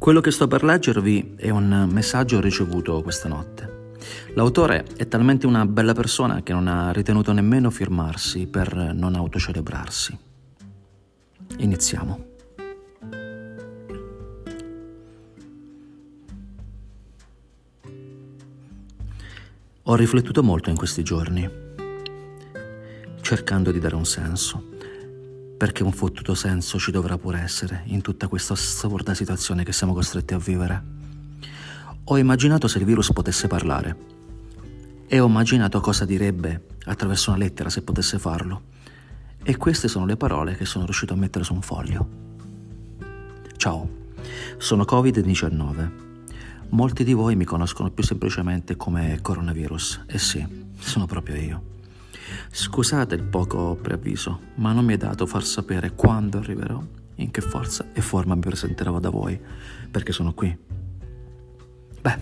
Quello che sto per leggervi è un messaggio ricevuto questa notte. L'autore è talmente una bella persona che non ha ritenuto nemmeno firmarsi per non autocelebrarsi. Iniziamo. Ho riflettuto molto in questi giorni, cercando di dare un senso perché un fottuto senso ci dovrà pure essere in tutta questa assurda situazione che siamo costretti a vivere. Ho immaginato se il virus potesse parlare e ho immaginato cosa direbbe attraverso una lettera se potesse farlo. E queste sono le parole che sono riuscito a mettere su un foglio. Ciao, sono Covid-19. Molti di voi mi conoscono più semplicemente come coronavirus. E sì, sono proprio io. Scusate il poco preavviso, ma non mi è dato far sapere quando arriverò, in che forza e forma mi presenterò da voi, perché sono qui. Beh,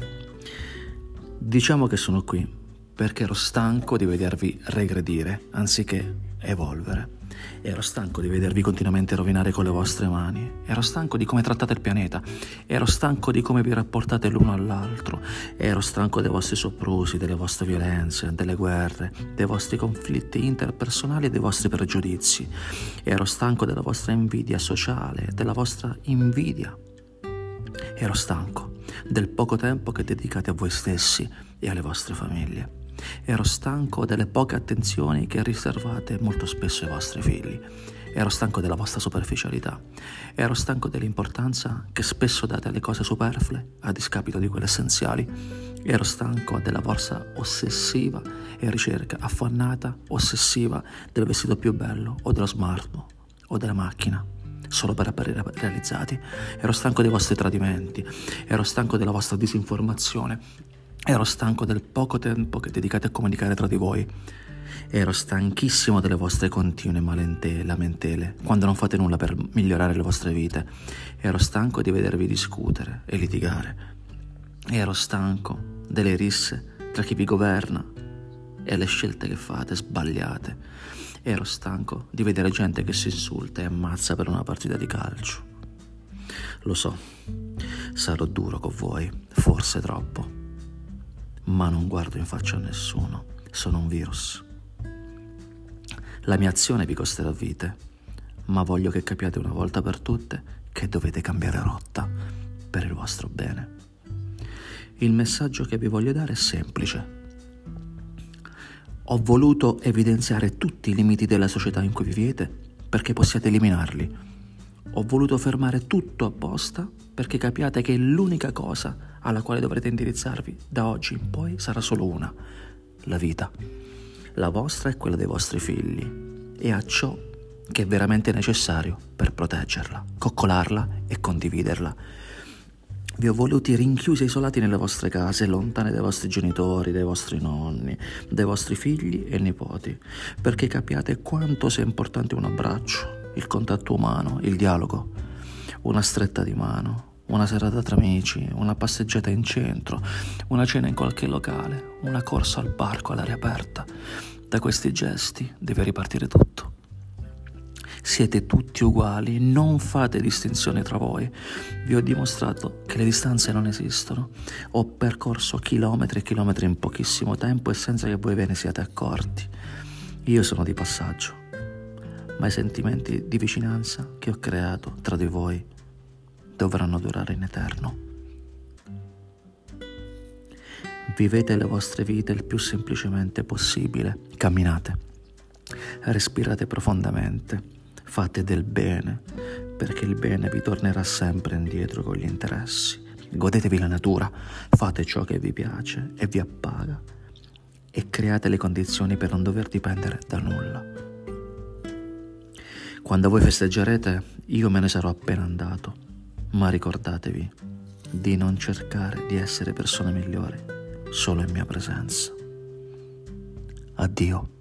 diciamo che sono qui perché ero stanco di vedervi regredire anziché evolvere. Ero stanco di vedervi continuamente rovinare con le vostre mani. Ero stanco di come trattate il pianeta. Ero stanco di come vi rapportate l'uno all'altro. Ero stanco dei vostri soprusi, delle vostre violenze, delle guerre, dei vostri conflitti interpersonali e dei vostri pregiudizi. Ero stanco della vostra invidia sociale, della vostra invidia. Ero stanco del poco tempo che dedicate a voi stessi e alle vostre famiglie. Ero stanco delle poche attenzioni che riservate molto spesso ai vostri figli. Ero stanco della vostra superficialità. Ero stanco dell'importanza che spesso date alle cose superflue a discapito di quelle essenziali. Ero stanco della vostra ossessiva e ricerca affannata, ossessiva del vestito più bello o dello smartphone o della macchina solo per apparire realizzati. Ero stanco dei vostri tradimenti, ero stanco della vostra disinformazione, Ero stanco del poco tempo che dedicate a comunicare tra di voi. Ero stanchissimo delle vostre continue malente lamentele, quando non fate nulla per migliorare le vostre vite. Ero stanco di vedervi discutere e litigare. Ero stanco delle risse tra chi vi governa e le scelte che fate sbagliate. Ero stanco di vedere gente che si insulta e ammazza per una partita di calcio. Lo so, sarò duro con voi, forse troppo ma non guardo in faccia a nessuno, sono un virus. La mia azione vi costerà vite, ma voglio che capiate una volta per tutte che dovete cambiare rotta per il vostro bene. Il messaggio che vi voglio dare è semplice. Ho voluto evidenziare tutti i limiti della società in cui vivete perché possiate eliminarli. Ho voluto fermare tutto apposta perché capiate che l'unica cosa alla quale dovrete indirizzarvi da oggi in poi sarà solo una, la vita. La vostra e quella dei vostri figli e a ciò che è veramente necessario per proteggerla, coccolarla e condividerla. Vi ho voluti rinchiusi e isolati nelle vostre case, lontane dai vostri genitori, dai vostri nonni, dai vostri figli e nipoti, perché capiate quanto sia importante un abbraccio, il contatto umano, il dialogo, una stretta di mano, una serata tra amici, una passeggiata in centro, una cena in qualche locale, una corsa al parco all'aria aperta. Da questi gesti deve ripartire tutto. Siete tutti uguali, non fate distinzioni tra voi. Vi ho dimostrato che le distanze non esistono. Ho percorso chilometri e chilometri in pochissimo tempo e senza che voi ve ne siate accorti. Io sono di passaggio, ma i sentimenti di vicinanza che ho creato tra di voi dovranno durare in eterno. Vivete le vostre vite il più semplicemente possibile, camminate, respirate profondamente, fate del bene, perché il bene vi tornerà sempre indietro con gli interessi. Godetevi la natura, fate ciò che vi piace e vi appaga e create le condizioni per non dover dipendere da nulla. Quando voi festeggerete, io me ne sarò appena andato ma ricordatevi di non cercare di essere persone migliori solo in mia presenza. Addio.